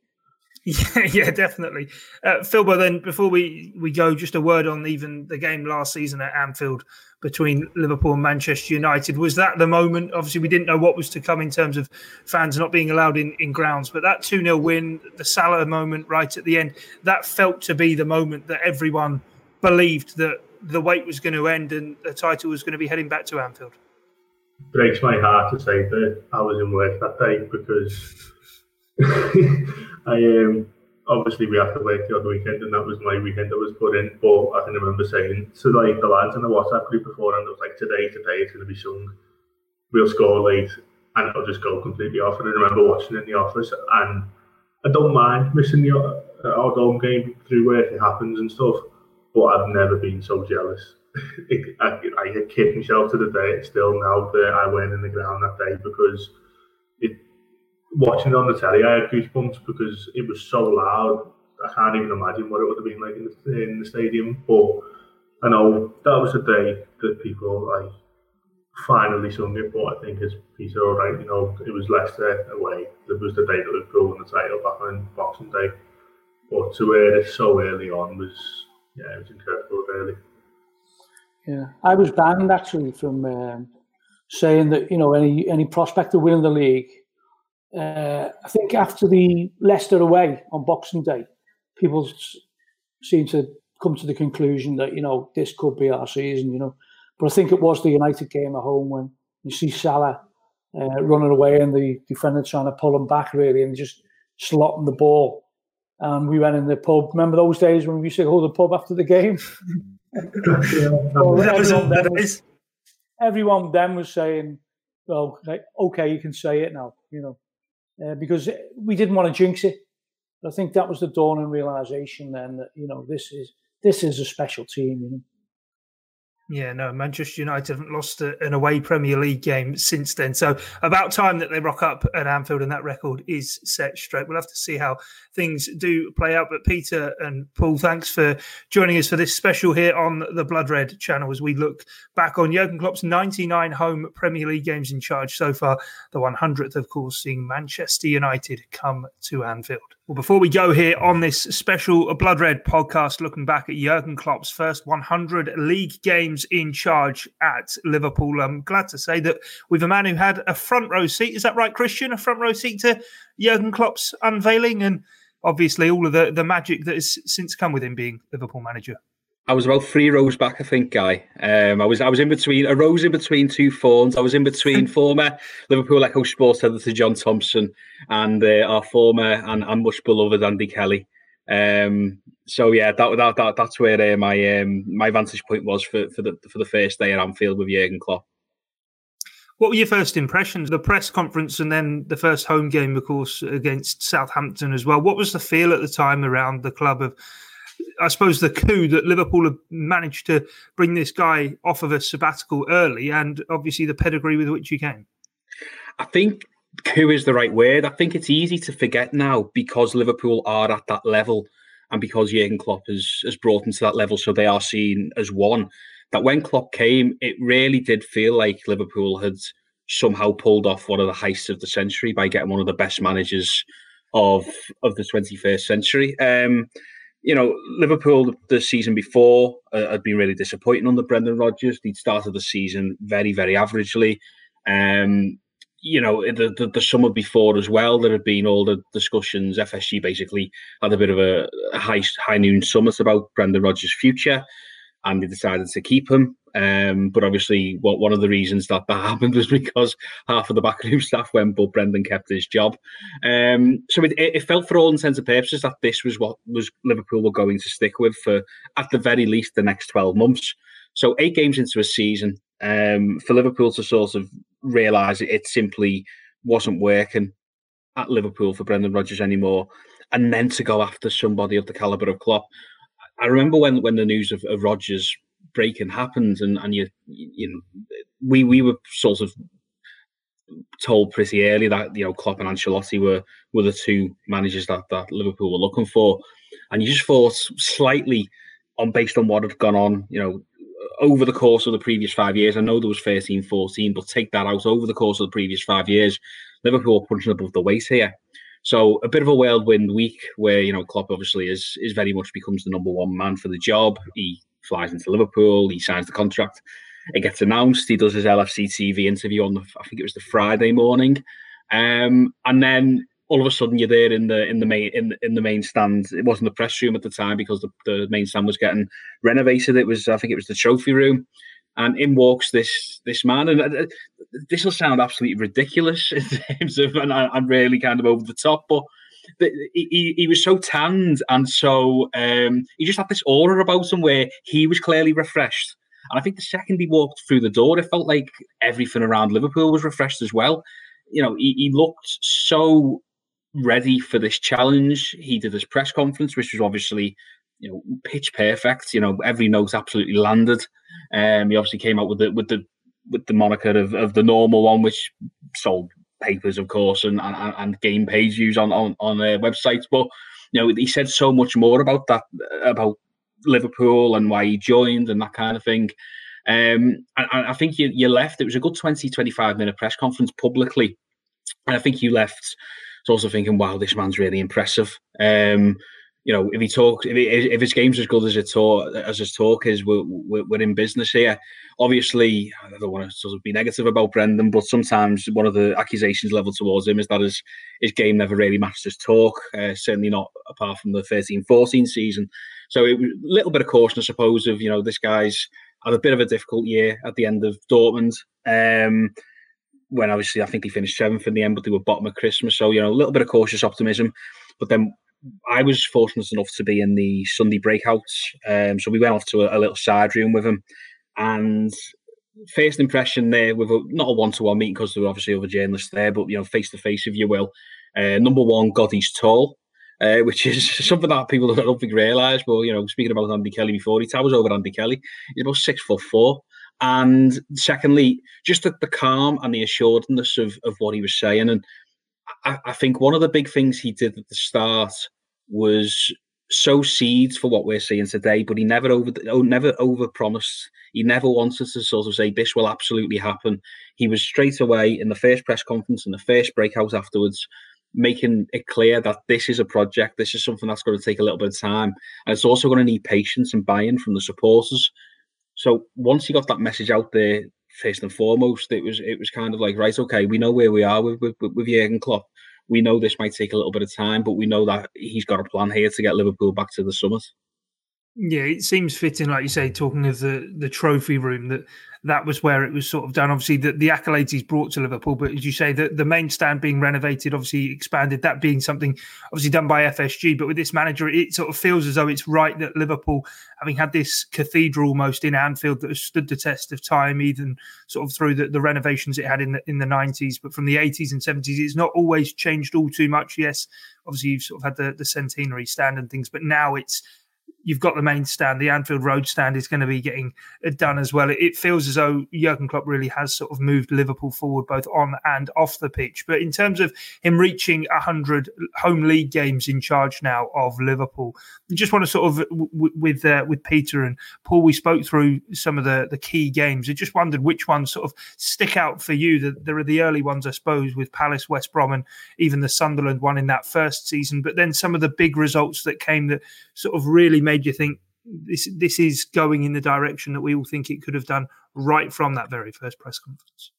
Yeah, yeah, definitely. Uh, Philbo, then before we, we go, just a word on even the game last season at Anfield between Liverpool and Manchester United. Was that the moment? Obviously, we didn't know what was to come in terms of fans not being allowed in, in grounds, but that 2 0 win, the Salah moment right at the end, that felt to be the moment that everyone believed that the wait was going to end and the title was going to be heading back to Anfield breaks my heart to say that I was in work that day because I um, obviously we have to work the other weekend and that was my weekend that was put in. But I can remember saying to like the lads in the WhatsApp group before and it was like today, today it's gonna be sung. We'll score late and it'll just go completely off. And I remember watching in the office and I don't mind missing the uh, our home game through work, it happens and stuff. But I've never been so jealous it, I, I kick myself to the day still now that I went in the ground that day because watching it on the telly I had goosebumps because it was so loud I can't even imagine what it would have been like in the, in the stadium. But I know that was the day that people like finally sung it. But I think as Peter right, you know, it was Leicester away. It was the day that Liverpool won the title back on Boxing Day. But to hear it so early on was yeah, it was incredible, really. Yeah, I was banned actually from um, saying that you know any any prospect of winning the league. Uh, I think after the Leicester away on Boxing Day, people seem to come to the conclusion that you know this could be our season. You know, but I think it was the United game at home when you see Salah uh, running away and the defender trying to pull him back really and just slotting the ball. And we went in the pub. Remember those days when we used to go to the pub after the game? well, everyone, then was, everyone, then was, saying, "Well, like, okay, you can say it now," you know, uh, because we didn't want to jinx it. I think that was the dawning realization then that you know this is this is a special team. You know. Yeah, no, Manchester United haven't lost a, an away Premier League game since then. So about time that they rock up at Anfield and that record is set straight. We'll have to see how things do play out. But Peter and Paul, thanks for joining us for this special here on the Blood Red channel as we look back on Jurgen Klopp's 99 home Premier League games in charge so far. The 100th, of course, seeing Manchester United come to Anfield. Well, before we go here on this special Blood Red podcast, looking back at Jurgen Klopp's first 100 league games in charge at Liverpool, I'm glad to say that we've a man who had a front row seat. Is that right, Christian? A front row seat to Jurgen Klopp's unveiling and obviously all of the, the magic that has since come with him being Liverpool manager. I was about three rows back, I think, Guy. Um, I was I was in between a rose in between two fawns. I was in between former Liverpool Echo Sports editor John Thompson and uh, our former and, and much beloved Andy Kelly. Um, so yeah, that, that, that that's where uh, my um, my vantage point was for, for the for the first day at Anfield with Jurgen Klopp. What were your first impressions? The press conference and then the first home game, of course, against Southampton as well. What was the feel at the time around the club of I suppose the coup that Liverpool have managed to bring this guy off of a sabbatical early, and obviously the pedigree with which he came. I think coup is the right word. I think it's easy to forget now because Liverpool are at that level, and because Jurgen Klopp has has brought them to that level, so they are seen as one. That when Klopp came, it really did feel like Liverpool had somehow pulled off one of the heists of the century by getting one of the best managers of of the 21st century. Um, you know, Liverpool the season before uh, had been really disappointing under Brendan Rodgers. He'd started the season very, very averagely. Um, you know, the, the, the summer before as well, there had been all the discussions. FSG basically had a bit of a, high high noon summit about Brendan Rodgers' future, and they decided to keep him. Um, but obviously, what one of the reasons that that happened was because half of the backroom staff went, but Brendan kept his job. Um, so it, it, felt, for all intents and purposes, that this was what was Liverpool were going to stick with for, at the very least, the next twelve months. So eight games into a season, um, for Liverpool to sort of realise it, it simply wasn't working at Liverpool for Brendan Rodgers anymore, and then to go after somebody of the caliber of Klopp. I remember when when the news of, of Rodgers breaking happened, and and you you know we we were sort of told pretty early that you know Klopp and Ancelotti were were the two managers that that Liverpool were looking for, and you just thought slightly on based on what had gone on, you know. Over the course of the previous five years, I know there was 13, 14, but take that out. Over the course of the previous five years, Liverpool punching above the weight here. So a bit of a whirlwind week where you know Klopp obviously is is very much becomes the number one man for the job. He flies into Liverpool, he signs the contract, it gets announced, he does his LFC TV interview on the I think it was the Friday morning, um, and then all of a sudden you're there in the in the main in, in the main stand. It wasn't the press room at the time because the, the main stand was getting renovated. It was I think it was the trophy room, and in walks this this man, and uh, this will sound absolutely ridiculous in terms of, and I, I'm really kind of over the top, but he, he was so tanned and so um, he just had this aura about him where he was clearly refreshed. And I think the second he walked through the door, it felt like everything around Liverpool was refreshed as well. You know, he, he looked so ready for this challenge. He did his press conference, which was obviously, you know, pitch perfect. You know, every note absolutely landed. Um, he obviously came out with the with the with the moniker of, of the normal one, which sold papers, of course, and, and, and game page views on on, on uh, websites. But you know, he said so much more about that about Liverpool and why he joined and that kind of thing. Um, and, I think you, you left. It was a good 20, 25 minute press conference publicly, and I think you left also thinking, "Wow, this man's really impressive." Um, you know, if he talks, if, he, if his game's as good as talk, as his talk is, we're, we're, in business here. Obviously, I don't want to sort of be negative about Brendan, but sometimes one of the accusations leveled towards him is that his his game never really matched his talk. Uh, certainly not apart from the 13-14 season. So it was a little bit of caution, I suppose, of you know this guy's had a bit of a difficult year at the end of Dortmund. Um, when obviously I think they finished seventh in the end, but they were bottom of Christmas. So you know a little bit of cautious optimism. But then I was fortunate enough to be in the Sunday breakouts. Um, so we went off to a, a, little side room with him. And first impression there, with a, not a one to one meeting because there were obviously other journalists there, but you know, face to face, if you will. Uh, number one, God, he's tall. Uh, which is something that people don't think realise. But you know, speaking about Andy Kelly before, he towers over Andy Kelly. He's about six foot four. And secondly, just the, the calm and the assuredness of, of what he was saying. And I, I think one of the big things he did at the start was sow seeds for what we're seeing today, but he never over oh, never over promised. He never wanted to sort of say this will absolutely happen. He was straight away in the first press conference and the first breakout afterwards, making it clear that this is a project. This is something that's going to take a little bit of time, and it's also going to need patience and buy-in from the supporters. So once he got that message out there, first and foremost, it was it was kind of like right, okay, we know where we are with with, with Jurgen Klopp. We know this might take a little bit of time, but we know that he's got a plan here to get Liverpool back to the summit. Yeah, it seems fitting, like you say, talking of the the trophy room, that that was where it was sort of done. Obviously, the, the accolades he's brought to Liverpool, but as you say, the, the main stand being renovated, obviously expanded, that being something obviously done by FSG. But with this manager, it sort of feels as though it's right that Liverpool, having had this cathedral almost in Anfield that has stood the test of time, even sort of through the, the renovations it had in the in the nineties, but from the eighties and seventies, it's not always changed all too much. Yes, obviously you've sort of had the, the centenary stand and things, but now it's you've got the main stand, the Anfield Road stand is going to be getting done as well. It, feels as though Jurgen Klopp really has sort of moved Liverpool forward both on and off the pitch. But in terms of him reaching 100 home league games in charge now of Liverpool, I just want to sort of with uh, with Peter and Paul, we spoke through some of the the key games. I just wondered which ones sort of stick out for you. That there are the early ones, I suppose, with Palace, West Brom, and even the Sunderland one in that first season. But then some of the big results that came that sort of really made you think this this is going in the direction that we all think it could have done right from that very first press conference?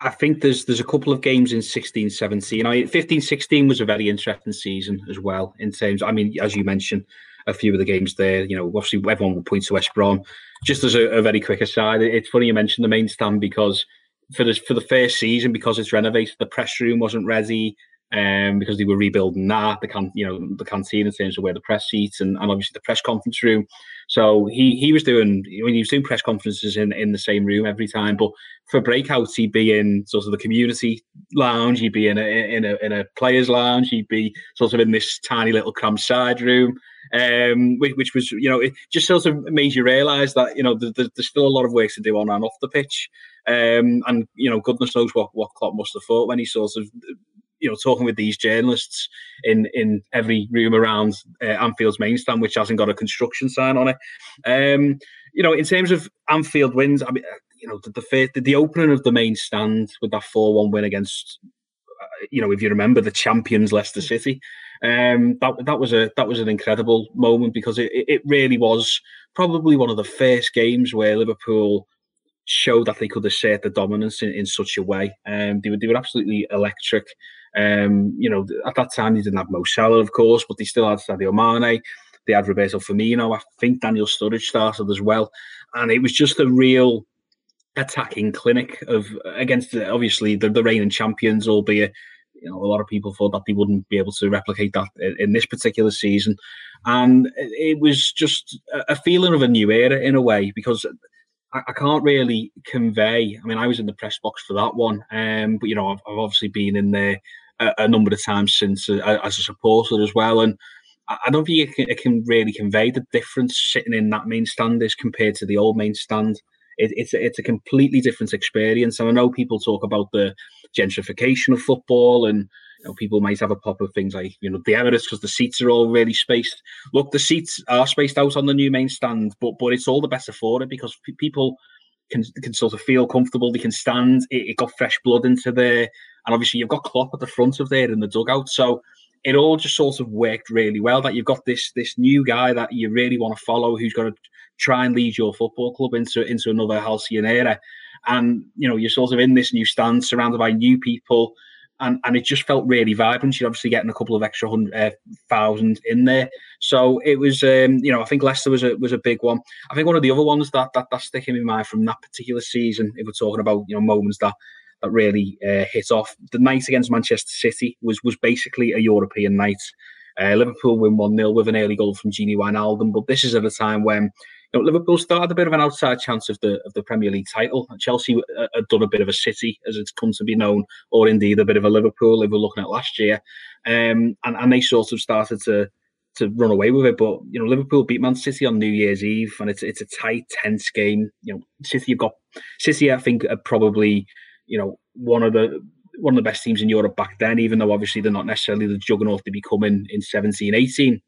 I think there's there's a couple of games in 16 17. I mean, 15 16 was a very interesting season as well in terms. I mean, as you mentioned, a few of the games there. You know, obviously everyone will point to West Brom. Just as a, a very quick aside, it's funny you mentioned the main stand because for the for the first season because it's renovated, the press room wasn't ready um, because they were rebuilding that the can you know the canteen in terms of where the press seats and, and obviously the press conference room. So he he was doing when he was doing press conferences in in the same room every time. But for breakouts, he'd be in sort of the community lounge. He'd be in a in a in a players lounge. He'd be sort of in this tiny little cramped side room. Um, which, which was, you know, it just sort of made you realise that, you know, there's, there's still a lot of work to do on and off the pitch. Um, and, you know, goodness knows what, what Klopp must have thought when he sort of you know talking with these journalists in in every room around uh, Anfield's main stand, which hasn't got a construction sign on it. Um, you know, in terms of Anfield wins, I mean, uh, you know, the the, the opening of the main stand with that four one win against, uh, you know, if you remember the champions Leicester City, um, that that was a that was an incredible moment because it it really was probably one of the first games where Liverpool showed that they could assert the dominance in, in such a way. Um, they were they were absolutely electric. Um, you know, at that time, they didn't have Mo Salah, of course, but they still had Sadio Mane. They had Roberto Firmino. I think Daniel Sturridge started as well. And it was just a real attacking clinic of against obviously the, the reigning champions, albeit you know a lot of people thought that they wouldn't be able to replicate that in, in this particular season, and it was just a feeling of a new era in a way because I, can't really convey. I mean, I was in the press box for that one, um, but you know I've, I've obviously been in there a, number of times since uh, as a supporter as well. And I don't think it can, it can, really convey the difference sitting in that main stand is compared to the old main stand. It, it's a, it's a completely different experience. And I know people talk about the gentrification of football and you know, people might have a pop of things like you know the Emirates because the seats are all really spaced. Look, the seats are spaced out on the new main stand, but but it's all the better for it because p- people can can sort of feel comfortable. They can stand. It, it, got fresh blood into there, and obviously you've got Klopp at the front of there in the dugout. So it all just sort of worked really well. That you've got this this new guy that you really want to follow, who's going to try and lead your football club into into another halcyon era. And you know you're sort of in this new stand, surrounded by new people and, and it just felt really vibrant. You're obviously getting a couple of extra hundred uh, thousand in there, so it was, um, you know, I think Leicester was a was a big one. I think one of the other ones that that that's sticking in my mind from that particular season, if we're talking about you know moments that that really uh, hit off, the night against Manchester City was was basically a European night. Uh, Liverpool win one 0 with an early goal from Gini Wijnaldum, but this is at a time when you know, Liverpool had a bit of an outside chance of the of the Premier League title. Chelsea uh, had done a bit of a City, as it's come to be known, or indeed a bit of a Liverpool. If we're looking at last year, um, and and they sort of started to to run away with it. But you know, Liverpool beat Man City on New Year's Eve, and it's it's a tight, tense game. You know, City have got City. I think are probably you know one of the one of the best teams in Europe back then, even though obviously they're not necessarily the juggernaut they become in, in 17, 18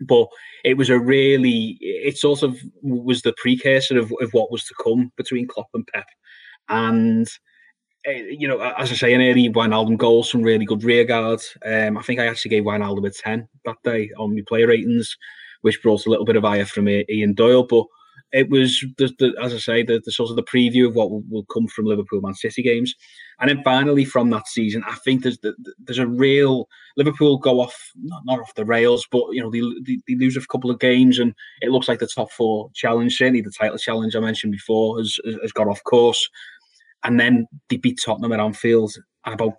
but it was a really it sort of was the precursor of, of what was to come between Klopp and Pep, and uh, you know, as I say, an early Wijnaldum goal, some really good rear guards. Um, I think I actually gave Wijnaldum a ten that day on my player ratings, which brought a little bit of ire from Ian Doyle, but it was the, the, as I say, the, the, sort of the preview of what will, will, come from Liverpool Man City games, and then finally from that season, I think there's the, there's a real Liverpool go off not, not off the rails, but you know they, they, they, lose a couple of games, and it looks like the top four challenge, certainly the title challenge I mentioned before, has has got off course, and then they beat Tottenham at Anfield, and about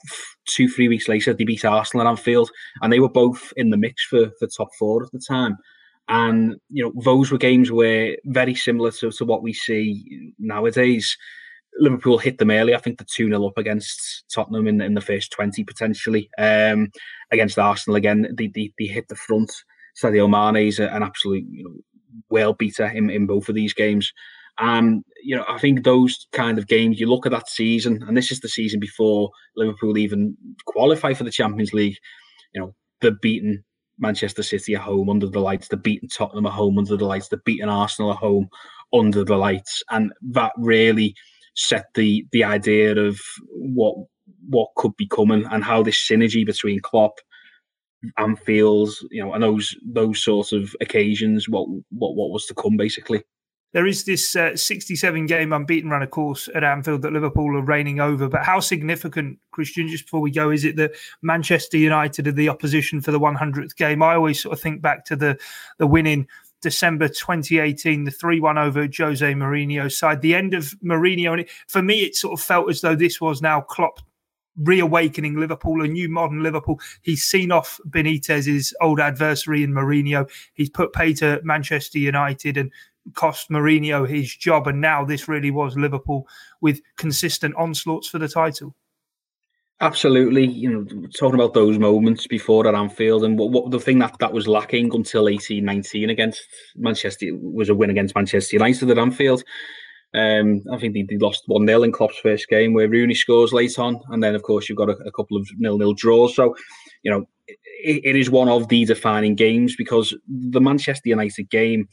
two three weeks later they beat Arsenal at Anfield, and they were both in the mix for for top four at the time. And you know, those were games where very similar to, to what we see nowadays. Liverpool hit them early. I think the 2 0 up against Tottenham in, in the first 20 potentially. Um, against Arsenal again, they, they, they hit the front. Sadio Mane is an absolute you know, well beater in, in both of these games. And, you know, I think those kind of games, you look at that season, and this is the season before Liverpool even qualify for the Champions League, you know, they're beaten Manchester City at home under the lights, the beating Tottenham at home under the lights, the beating Arsenal at home under the lights, and that really set the the idea of what what could be coming and how this synergy between Klopp, Anfield, you know, and those those sorts of occasions, what what what was to come basically. There is this uh, 67 game unbeaten run, of course, at Anfield that Liverpool are reigning over. But how significant, Christian, just before we go, is it that Manchester United are the opposition for the 100th game? I always sort of think back to the, the winning December 2018, the 3 1 over Jose Mourinho side, the end of Mourinho. And it, for me, it sort of felt as though this was now Klopp reawakening Liverpool, a new modern Liverpool. He's seen off Benitez's old adversary in Mourinho. He's put pay to Manchester United and cost Mourinho his job. And now this really was Liverpool with consistent onslaughts for the title. Absolutely, you know, talking about those moments before at Anfield, and what, what the thing that, that was lacking until eighteen nineteen against Manchester was a win against Manchester United at Anfield. Um, I think they, they lost 1 0 in Klopp's first game where Rooney scores late on. And then, of course, you've got a, a couple of nil nil draws. So, you know, it, it is one of the defining games because the Manchester United game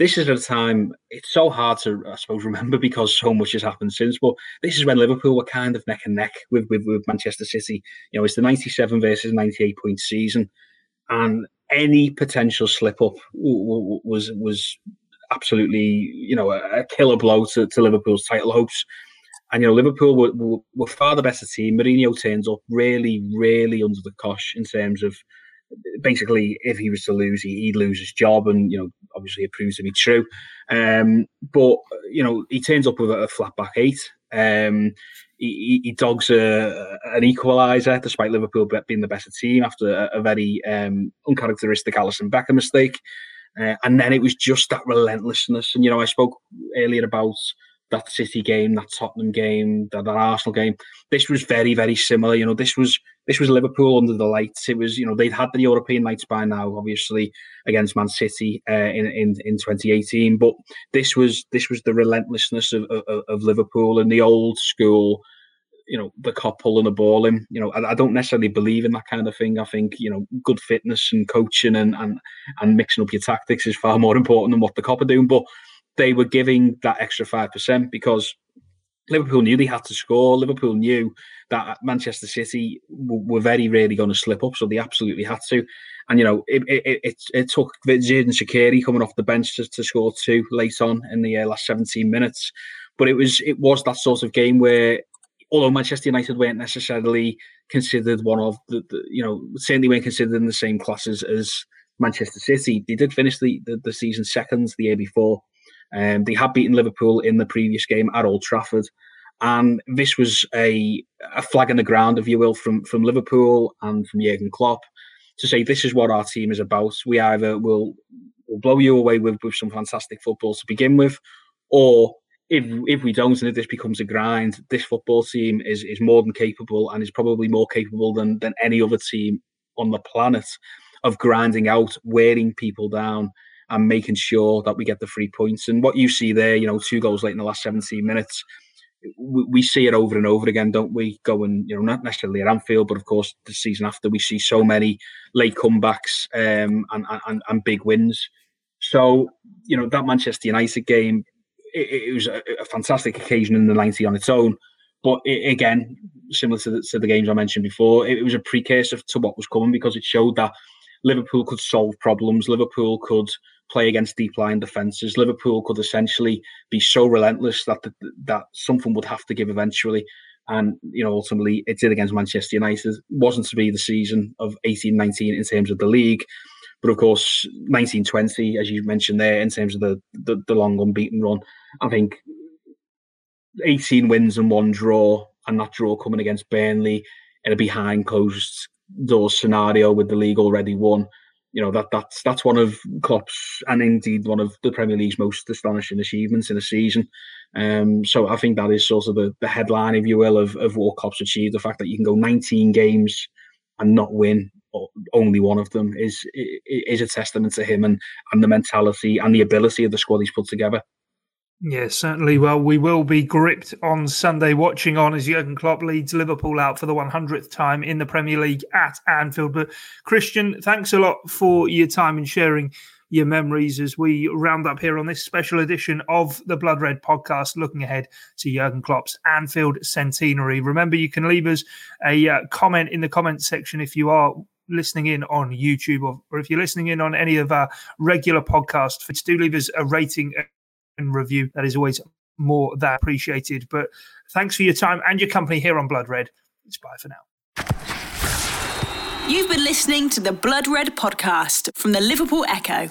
this is a time it's so hard to I suppose remember because so much has happened since. But this is when Liverpool were kind of neck and neck with with, with Manchester City. You know, it's the ninety seven versus ninety eight point season, and any potential slip up was was absolutely you know a, killer blow to, to Liverpool's title hopes. And you know, Liverpool were, were, were far the better team. Mourinho turns up really, really under the cosh in terms of basically, if he was to lose, he, would lose his job, and you know, obviously, it proves to be true. Um, but you know, he turns up with a, flat back eight. Um, he, he, dogs a, an equaliser despite Liverpool being the better team after a, a very um, uncharacteristic Alisson Becker mistake. Uh, and then it was just that relentlessness. And you know, I spoke earlier about that City game, that Tottenham game, that, that, Arsenal game. This was very, very similar. You know, this was this was Liverpool under the lights. It was, you know, they'd had the European nights by now, obviously against Man City uh, in, in in 2018. But this was this was the relentlessness of, of, of Liverpool and the old school you know the Kop pulling the ball in. You know, I, I, don't necessarily believe in that kind of thing. I think you know good fitness and coaching and and and mixing up your tactics is far more important than what the Kop are doing. But they were giving that extra five percent because Liverpool knew they had to score. Liverpool knew that Manchester City were very rarely going to slip up, so they absolutely had to. And you know, it it, it, it took Xherdan Shaqiri coming off the bench to, to score two late on in the uh, last 17 minutes. But it was it was that sort of game where, although Manchester United weren't necessarily considered one of the, the you know certainly weren't considered in the same classes as Manchester City, they did finish the, the, the season second the year before. Um, they had beaten Liverpool in the previous game at Old Trafford. And this was a, a flag in the ground, if you will, from, from Liverpool and from Jurgen Klopp to say this is what our team is about. We either will will blow you away with, with some fantastic football to begin with, or if if we don't and if this becomes a grind, this football team is is more than capable and is probably more capable than than any other team on the planet of grinding out, wearing people down, and making sure that we get the three points. And what you see there, you know, two goals late in the last 17 minutes, we, we see it over and over again, don't we? Going, you know, not necessarily at Anfield, but of course the season after, we see so many late comebacks um, and, and and big wins. So, you know, that Manchester United game, it, it was a, a, fantastic occasion in the 90 on its own. But it, again, similar to the, to the games I mentioned before, it, it was a precursor to what was coming because it showed that Liverpool could solve problems. Liverpool could play against deep line defenses. Liverpool could essentially be so relentless that the, that something would have to give eventually. And you know, ultimately, it did against Manchester United. It wasn't to be the season of 18-19 in terms of the league, but of course, 1920, as you mentioned there, in terms of the the, the long unbeaten run, I think 18 wins and one draw, and that draw coming against Burnley in a behind closed doors scenario with the league already won you know that that's that's one of Klopp's and indeed one of the Premier League's most astonishing achievements in a season. Um, so I think that is sort of the, the headline, if you will, of, of what Klopp's achieved. The fact that you can go 19 games and not win or only one of them is is a testament to him and and the mentality and the ability of the squad he's put together. Yes, certainly. Well, we will be gripped on Sunday watching on as Jurgen Klopp leads Liverpool out for the 100th time in the Premier League at Anfield. But Christian, thanks a lot for your time and sharing your memories as we round up here on this special edition of the Blood Red podcast, looking ahead to Jurgen Klopp's Anfield centenary. Remember, you can leave us a uh, comment in the comments section if you are listening in on YouTube or, or if you're listening in on any of our regular podcasts. Do leave us a rating and review. That is always more than appreciated. But thanks for your time and your company here on Blood Red. It's bye for now. You've been listening to the Blood Red podcast from the Liverpool Echo.